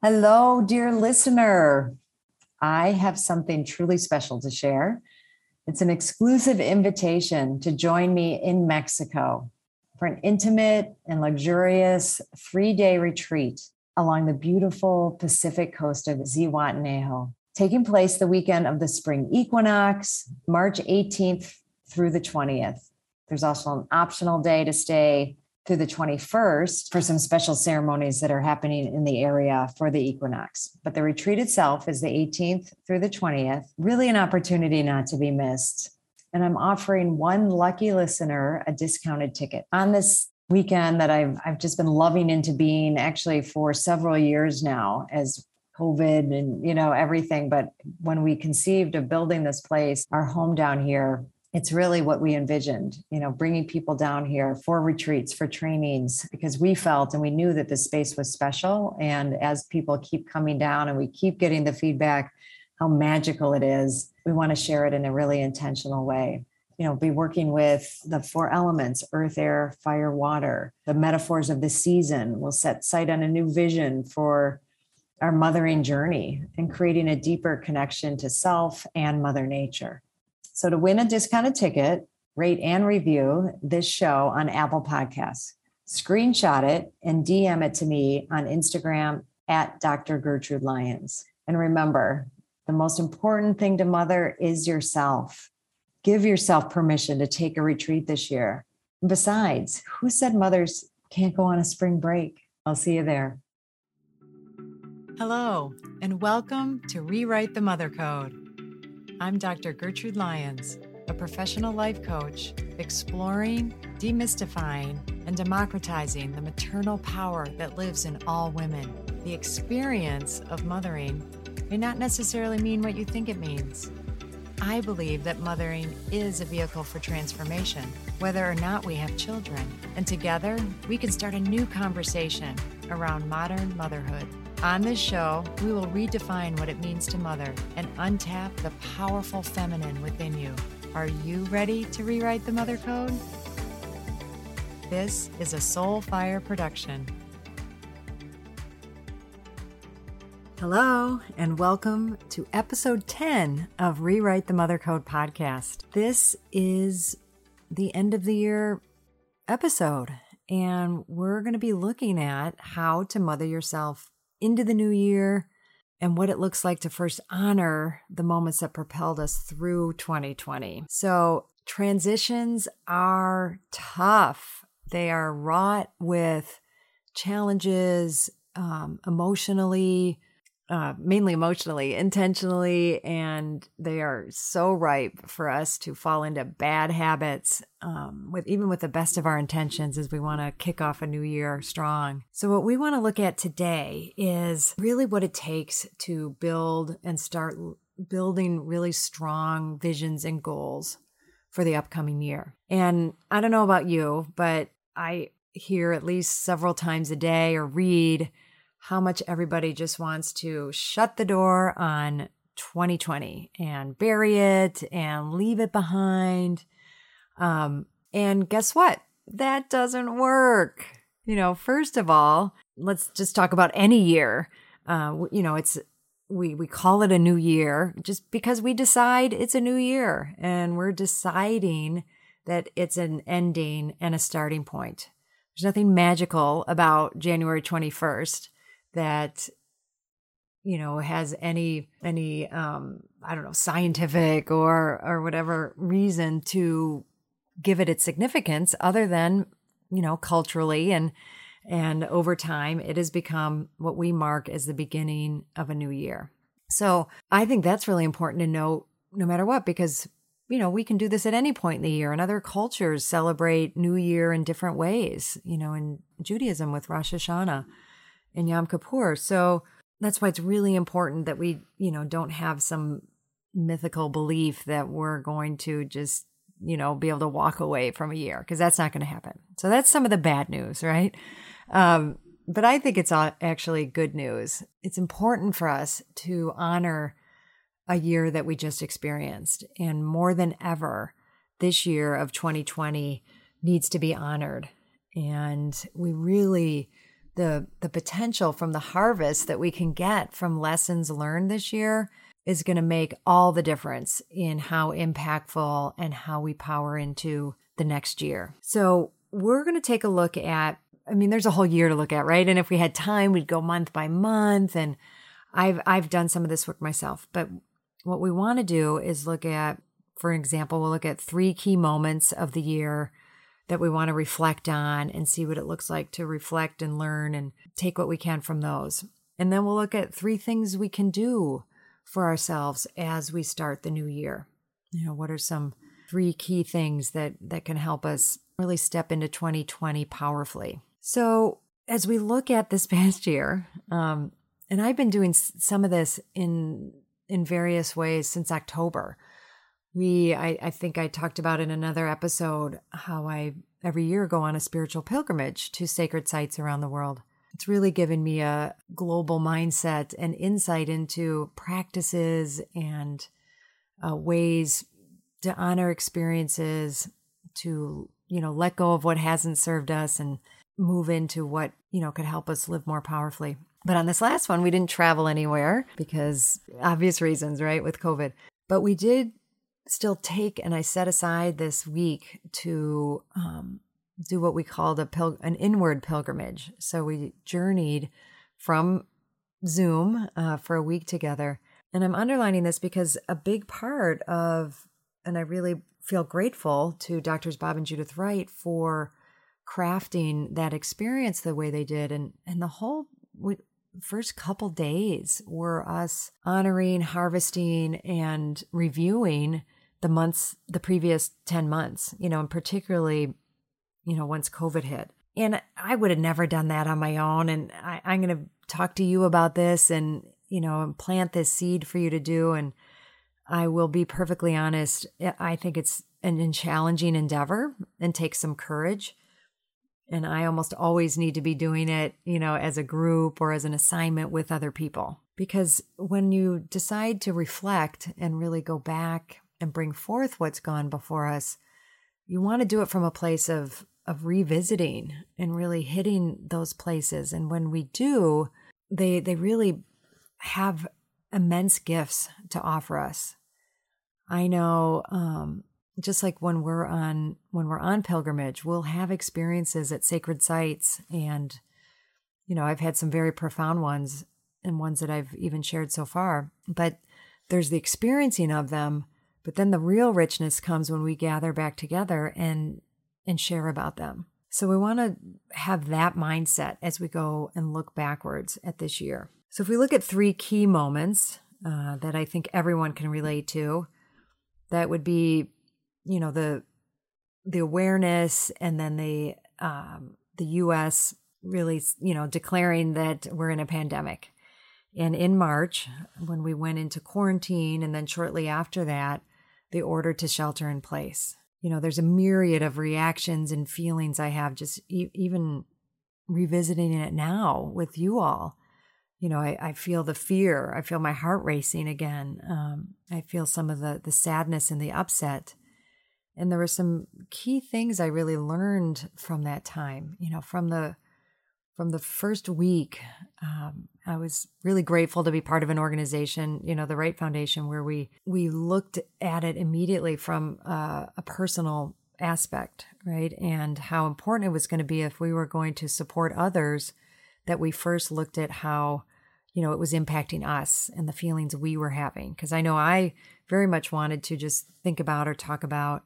Hello, dear listener. I have something truly special to share. It's an exclusive invitation to join me in Mexico for an intimate and luxurious three day retreat along the beautiful Pacific coast of Zihuatanejo, taking place the weekend of the spring equinox, March 18th through the 20th. There's also an optional day to stay through the 21st for some special ceremonies that are happening in the area for the equinox. But the retreat itself is the 18th through the 20th, really an opportunity not to be missed. And I'm offering one lucky listener a discounted ticket on this weekend that I've I've just been loving into being actually for several years now as COVID and you know everything. But when we conceived of building this place, our home down here, it's really what we envisioned you know bringing people down here for retreats for trainings because we felt and we knew that this space was special. And as people keep coming down and we keep getting the feedback how magical it is we want to share it in a really intentional way. You know be working with the four elements earth air fire water. The metaphors of the season will set sight on a new vision for our mothering journey and creating a deeper connection to self and mother nature so to win a discounted ticket, rate and review this show on Apple Podcasts. Screenshot it and DM it to me on Instagram at Dr. Gertrude Lyons. And remember, the most important thing to mother is yourself. Give yourself permission to take a retreat this year. Besides, who said mothers can't go on a spring break? I'll see you there. Hello, and welcome to Rewrite the Mother Code I'm Dr. Gertrude Lyons, a professional life coach, exploring, demystifying, and democratizing the maternal power that lives in all women. The experience of mothering may not necessarily mean what you think it means. I believe that mothering is a vehicle for transformation, whether or not we have children. And together, we can start a new conversation around modern motherhood. On this show, we will redefine what it means to mother and untap the powerful feminine within you. Are you ready to rewrite the mother code? This is a Soulfire production. Hello, and welcome to episode 10 of Rewrite the Mother Code podcast. This is the end of the year episode, and we're going to be looking at how to mother yourself into the new year and what it looks like to first honor the moments that propelled us through 2020. So, transitions are tough, they are wrought with challenges um, emotionally, uh, mainly emotionally, intentionally, and they are so ripe for us to fall into bad habits. Um, with even with the best of our intentions, as we want to kick off a new year strong. So, what we want to look at today is really what it takes to build and start building really strong visions and goals for the upcoming year. And I don't know about you, but I hear at least several times a day or read how much everybody just wants to shut the door on 2020 and bury it and leave it behind. Um, and guess what? That doesn't work. You know, first of all, let's just talk about any year. Uh, you know, it's we we call it a new year just because we decide it's a new year and we're deciding that it's an ending and a starting point. There's nothing magical about January 21st that you know has any any um i don't know scientific or or whatever reason to give it its significance other than you know culturally and and over time it has become what we mark as the beginning of a new year. So i think that's really important to note no matter what because you know we can do this at any point in the year and other cultures celebrate new year in different ways you know in judaism with rosh hashanah and Yom Kippur. So that's why it's really important that we, you know, don't have some mythical belief that we're going to just, you know, be able to walk away from a year because that's not going to happen. So that's some of the bad news, right? Um, but I think it's actually good news. It's important for us to honor a year that we just experienced. And more than ever, this year of 2020 needs to be honored. And we really the the potential from the harvest that we can get from lessons learned this year is going to make all the difference in how impactful and how we power into the next year. So, we're going to take a look at I mean there's a whole year to look at, right? And if we had time, we'd go month by month and I've I've done some of this work myself, but what we want to do is look at for example, we'll look at three key moments of the year that we want to reflect on and see what it looks like to reflect and learn and take what we can from those. And then we'll look at three things we can do for ourselves as we start the new year. You know, what are some three key things that that can help us really step into 2020 powerfully. So, as we look at this past year, um, and I've been doing some of this in in various ways since October we I, I think i talked about in another episode how i every year go on a spiritual pilgrimage to sacred sites around the world. It's really given me a global mindset and insight into practices and uh, ways to honor experiences to you know let go of what hasn't served us and move into what you know could help us live more powerfully. But on this last one we didn't travel anywhere because obvious reasons right with covid. But we did still take and I set aside this week to um, do what we called a pil- an inward pilgrimage. So we journeyed from Zoom uh, for a week together. And I'm underlining this because a big part of, and I really feel grateful to Doctors Bob and Judith Wright for crafting that experience the way they did. And, and the whole we, first couple days were us honoring, harvesting, and reviewing the months, the previous 10 months, you know, and particularly, you know, once COVID hit. And I would have never done that on my own. And I, I'm going to talk to you about this and, you know, and plant this seed for you to do. And I will be perfectly honest. I think it's an challenging endeavor and takes some courage. And I almost always need to be doing it, you know, as a group or as an assignment with other people. Because when you decide to reflect and really go back and bring forth what's gone before us, you want to do it from a place of of revisiting and really hitting those places. And when we do, they they really have immense gifts to offer us. I know um, just like when we're on when we're on pilgrimage, we'll have experiences at sacred sites and you know, I've had some very profound ones and ones that I've even shared so far, but there's the experiencing of them but then the real richness comes when we gather back together and and share about them. So we want to have that mindset as we go and look backwards at this year. So if we look at three key moments uh, that I think everyone can relate to, that would be, you know, the the awareness and then the um, the U.S. really, you know, declaring that we're in a pandemic. And in March, when we went into quarantine, and then shortly after that, the order to shelter in place. You know, there's a myriad of reactions and feelings I have just e- even revisiting it now with you all. You know, I, I feel the fear. I feel my heart racing again. Um, I feel some of the the sadness and the upset. And there were some key things I really learned from that time. You know, from the from the first week, um, I was really grateful to be part of an organization, you know, the Wright Foundation, where we we looked at it immediately from uh, a personal aspect, right, and how important it was going to be if we were going to support others. That we first looked at how, you know, it was impacting us and the feelings we were having. Because I know I very much wanted to just think about or talk about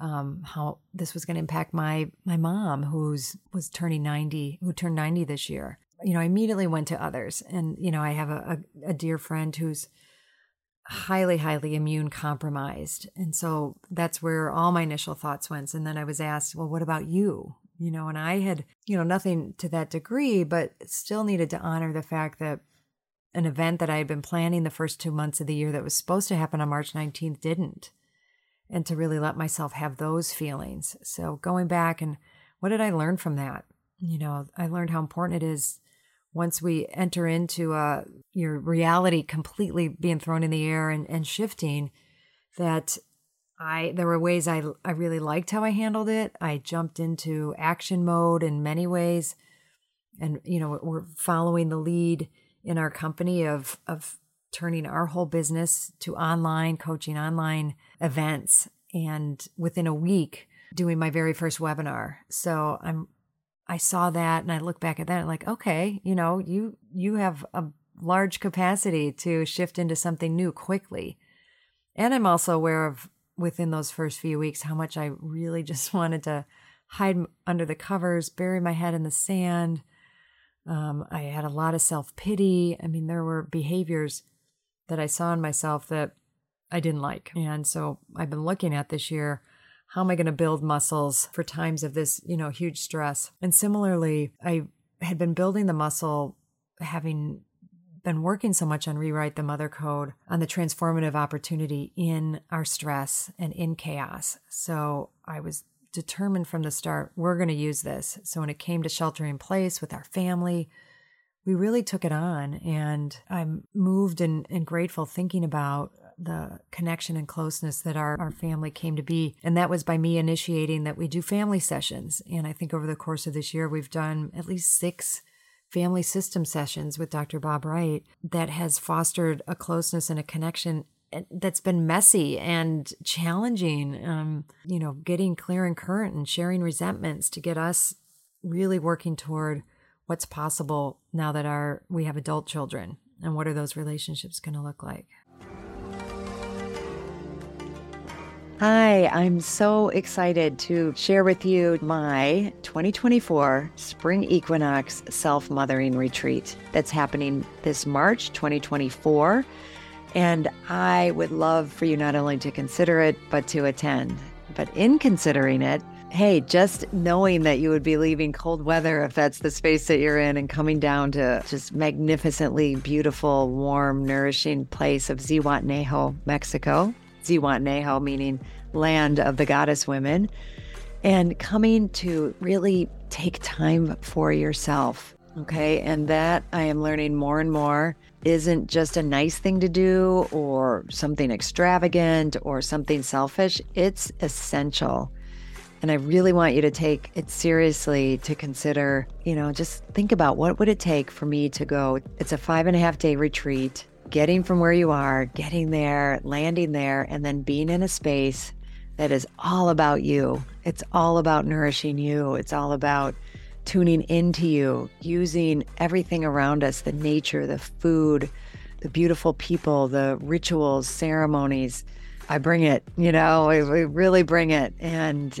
um, how this was going to impact my my mom, who's was turning ninety, who turned ninety this year. You know, I immediately went to others, and you know, I have a, a, a dear friend who's highly, highly immune compromised, and so that's where all my initial thoughts went. And then I was asked, "Well, what about you?" You know, and I had you know nothing to that degree, but still needed to honor the fact that an event that I had been planning the first two months of the year that was supposed to happen on March 19th didn't and to really let myself have those feelings. So going back and what did I learn from that? You know, I learned how important it is once we enter into uh, your reality completely being thrown in the air and, and shifting that I there were ways I I really liked how I handled it. I jumped into action mode in many ways and you know we're following the lead in our company of of turning our whole business to online coaching online events and within a week doing my very first webinar. So i'm i saw that and i look back at that and like okay you know you you have a large capacity to shift into something new quickly. And i'm also aware of within those first few weeks how much i really just wanted to hide under the covers bury my head in the sand. Um, I had a lot of self pity. I mean, there were behaviors that I saw in myself that I didn't like. And so I've been looking at this year how am I going to build muscles for times of this, you know, huge stress? And similarly, I had been building the muscle having been working so much on rewrite the mother code on the transformative opportunity in our stress and in chaos. So I was determined from the start we're going to use this. So when it came to sheltering in place with our family, we really took it on. And I'm moved and, and grateful thinking about the connection and closeness that our, our family came to be. And that was by me initiating that we do family sessions. And I think over the course of this year, we've done at least six family system sessions with Dr. Bob Wright that has fostered a closeness and a connection that's been messy and challenging. Um, you know, getting clear and current and sharing resentments to get us really working toward what's possible now that our we have adult children and what are those relationships going to look like. Hi, I'm so excited to share with you my 2024 Spring Equinox Self Mothering Retreat that's happening this March 2024. And I would love for you not only to consider it, but to attend. But in considering it, hey, just knowing that you would be leaving cold weather if that's the space that you're in and coming down to just magnificently beautiful, warm, nourishing place of Zihuatanejo, Mexico. Zihuatanejo meaning land of the goddess women. And coming to really take time for yourself. Okay. And that I am learning more and more isn't just a nice thing to do or something extravagant or something selfish. It's essential. And I really want you to take it seriously to consider, you know, just think about what would it take for me to go. It's a five and a half day retreat, getting from where you are, getting there, landing there, and then being in a space that is all about you. It's all about nourishing you. It's all about tuning into you, using everything around us the nature, the food, the beautiful people, the rituals, ceremonies. I bring it, you know, we, we really bring it. And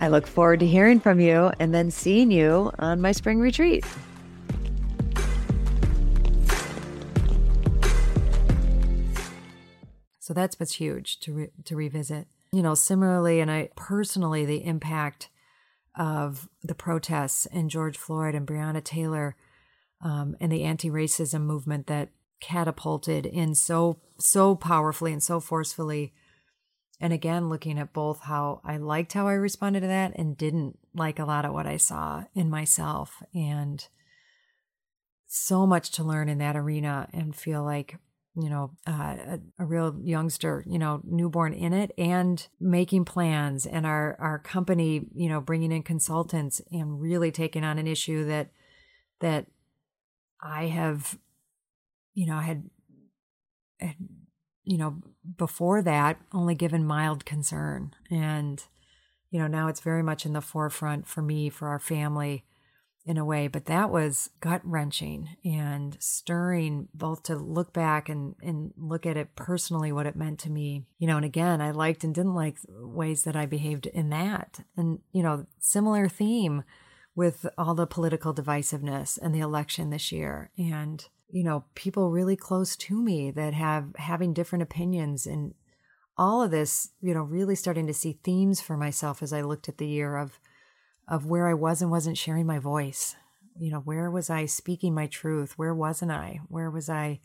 I look forward to hearing from you and then seeing you on my spring retreat. So that's what's huge to re- to revisit you know, similarly, and I personally, the impact of the protests and George Floyd and Breonna Taylor um, and the anti racism movement that catapulted in so, so powerfully and so forcefully. And again, looking at both how I liked how I responded to that and didn't like a lot of what I saw in myself. And so much to learn in that arena and feel like you know, uh, a, a, real youngster, you know, newborn in it, and making plans, and our our company, you know, bringing in consultants and really taking on an issue that that I have, you know, had, had you know, before that only given mild concern, and you know, now it's very much in the forefront for me, for our family in a way, but that was gut wrenching and stirring both to look back and, and look at it personally, what it meant to me. You know, and again, I liked and didn't like ways that I behaved in that. And, you know, similar theme with all the political divisiveness and the election this year. And, you know, people really close to me that have having different opinions and all of this, you know, really starting to see themes for myself as I looked at the year of of where I was and wasn't sharing my voice. You know, where was I speaking my truth? Where wasn't I? Where was I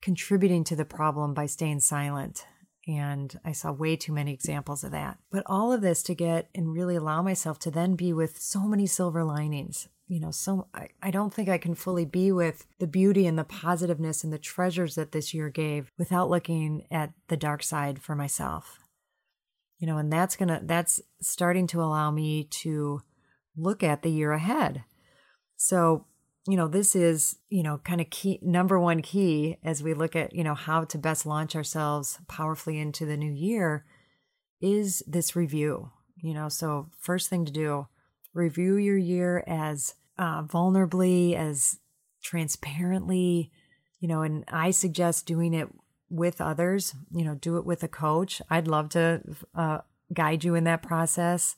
contributing to the problem by staying silent? And I saw way too many examples of that. But all of this to get and really allow myself to then be with so many silver linings. You know, so I, I don't think I can fully be with the beauty and the positiveness and the treasures that this year gave without looking at the dark side for myself. You know, and that's gonna, that's starting to allow me to look at the year ahead. So, you know, this is, you know, kind of key number one key as we look at, you know, how to best launch ourselves powerfully into the new year is this review. You know, so first thing to do, review your year as uh, vulnerably, as transparently, you know, and I suggest doing it with others, you know, do it with a coach. I'd love to uh, guide you in that process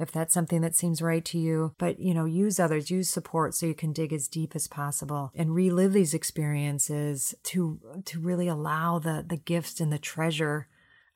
if that's something that seems right to you. But, you know, use others, use support so you can dig as deep as possible and relive these experiences to to really allow the the gifts and the treasure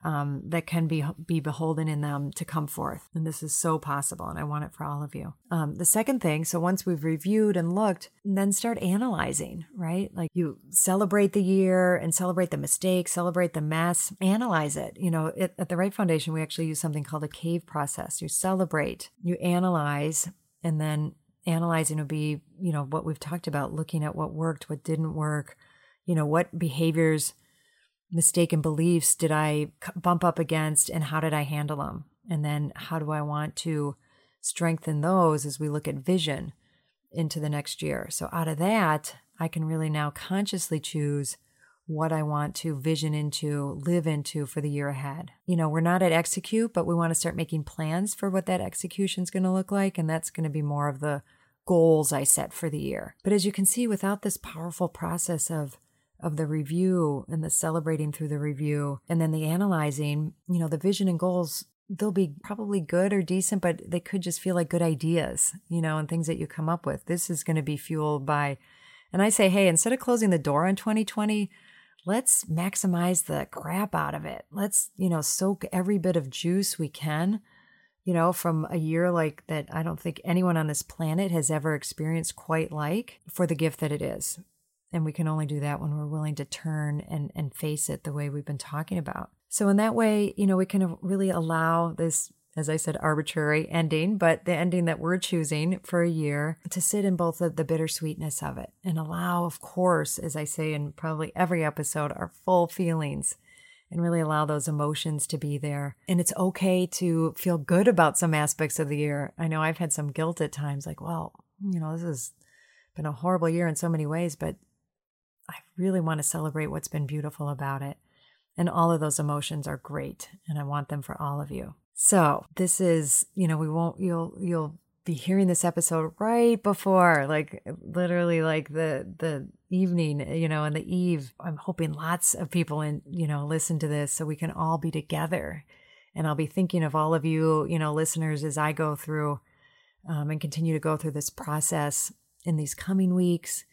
um, that can be be beholden in them to come forth. And this is so possible, and I want it for all of you. Um, the second thing, so once we've reviewed and looked, then start analyzing. Right, like you celebrate the year and celebrate the mistakes, celebrate the mess, analyze it. You know, it, at the Wright Foundation, we actually use something called a cave process. You celebrate, you analyze, and then analyzing would be, you know, what we've talked about, looking at what worked, what didn't work. You know, what behaviors mistaken beliefs did I bump up against and how did I handle them? And then how do I want to strengthen those as we look at vision into the next year? So out of that, I can really now consciously choose what I want to vision into, live into for the year ahead. You know, we're not at execute, but we want to start making plans for what that execution is going to look like. And that's going to be more of the goals I set for the year. But as you can see, without this powerful process of of the review and the celebrating through the review and then the analyzing, you know, the vision and goals, they'll be probably good or decent, but they could just feel like good ideas, you know, and things that you come up with. This is going to be fueled by, and I say, hey, instead of closing the door on 2020, let's maximize the crap out of it. Let's, you know, soak every bit of juice we can, you know, from a year like that I don't think anyone on this planet has ever experienced quite like for the gift that it is. And we can only do that when we're willing to turn and, and face it the way we've been talking about. So, in that way, you know, we can really allow this, as I said, arbitrary ending, but the ending that we're choosing for a year to sit in both of the bittersweetness of it and allow, of course, as I say in probably every episode, our full feelings and really allow those emotions to be there. And it's okay to feel good about some aspects of the year. I know I've had some guilt at times, like, well, you know, this has been a horrible year in so many ways, but I really want to celebrate what's been beautiful about it. And all of those emotions are great, and I want them for all of you. So, this is, you know, we won't you'll you'll be hearing this episode right before like literally like the the evening you know and the eve i'm hoping lots of people in you know listen to this so we can all be together and i'll be thinking of all of you you know listeners as i go through um, and continue to go through this process in these coming weeks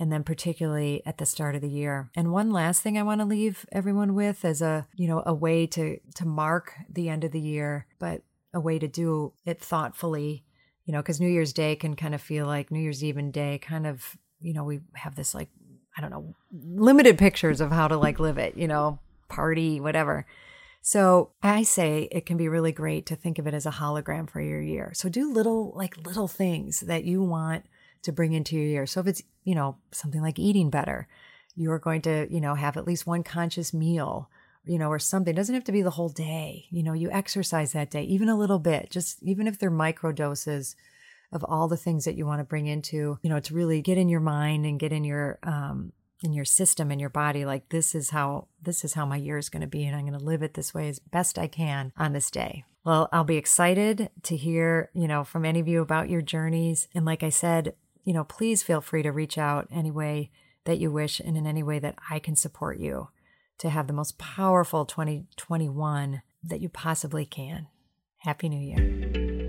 and then particularly at the start of the year. And one last thing I want to leave everyone with as a, you know, a way to to mark the end of the year, but a way to do it thoughtfully, you know, cuz New Year's Day can kind of feel like New Year's Eve and Day kind of, you know, we have this like I don't know, limited pictures of how to like live it, you know, party, whatever. So I say it can be really great to think of it as a hologram for your year. So do little, like little things that you want to bring into your year. So if it's, you know, something like eating better, you're going to, you know, have at least one conscious meal, you know, or something. It doesn't have to be the whole day. You know, you exercise that day, even a little bit, just even if they're micro doses of all the things that you want to bring into, you know, to really get in your mind and get in your um in your system in your body like this is how this is how my year is going to be and I'm going to live it this way as best I can on this day. Well, I'll be excited to hear, you know, from any of you about your journeys and like I said, you know, please feel free to reach out any way that you wish and in any way that I can support you to have the most powerful 2021 that you possibly can. Happy New Year.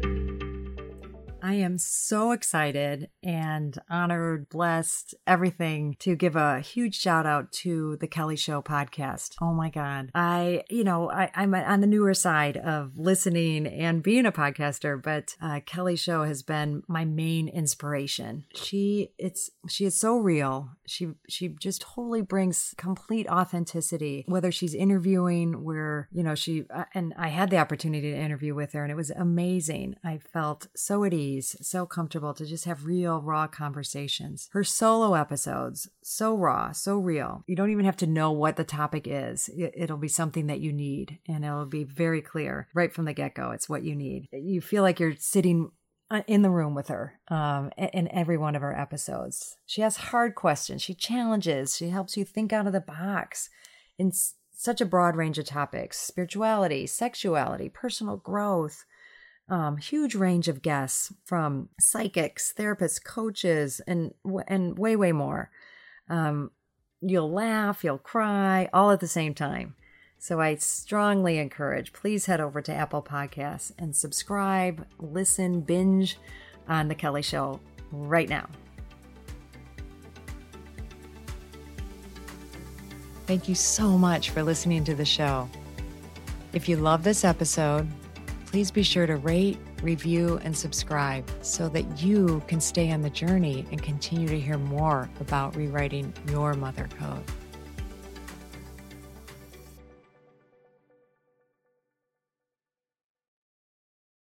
I am so excited and honored, blessed, everything to give a huge shout out to the Kelli Show podcast. Oh my God. I, you know, I, am on the newer side of listening and being a podcaster, but uh, Kelli Show has been my main inspiration. She, it's, she is so real. She, she just totally brings complete authenticity, whether she's interviewing where, you know, she, uh, and I had the opportunity to interview with her and it was amazing. I felt so at ease so comfortable to just have real, raw conversations. Her solo episodes, so raw, so real. You don't even have to know what the topic is. It'll be something that you need, and it'll be very clear right from the get go. It's what you need. You feel like you're sitting uh, in the room with her um, in every one of her episodes. She has hard questions, she challenges, she helps you think out of the box in such a broad range of topics spirituality, sexuality, personal growth um, huge range of guests from psychics, therapists, coaches, and and way way more. Um, you'll laugh, you'll cry, all at the same time. So I strongly encourage. Please head over to Apple Podcasts and subscribe, listen, binge on the Kelli Show right now. Thank you so much for listening to the show. If you love this episode please be sure to rate, review, and subscribe so that you can stay on the journey and continue to hear more about rewriting your mother code.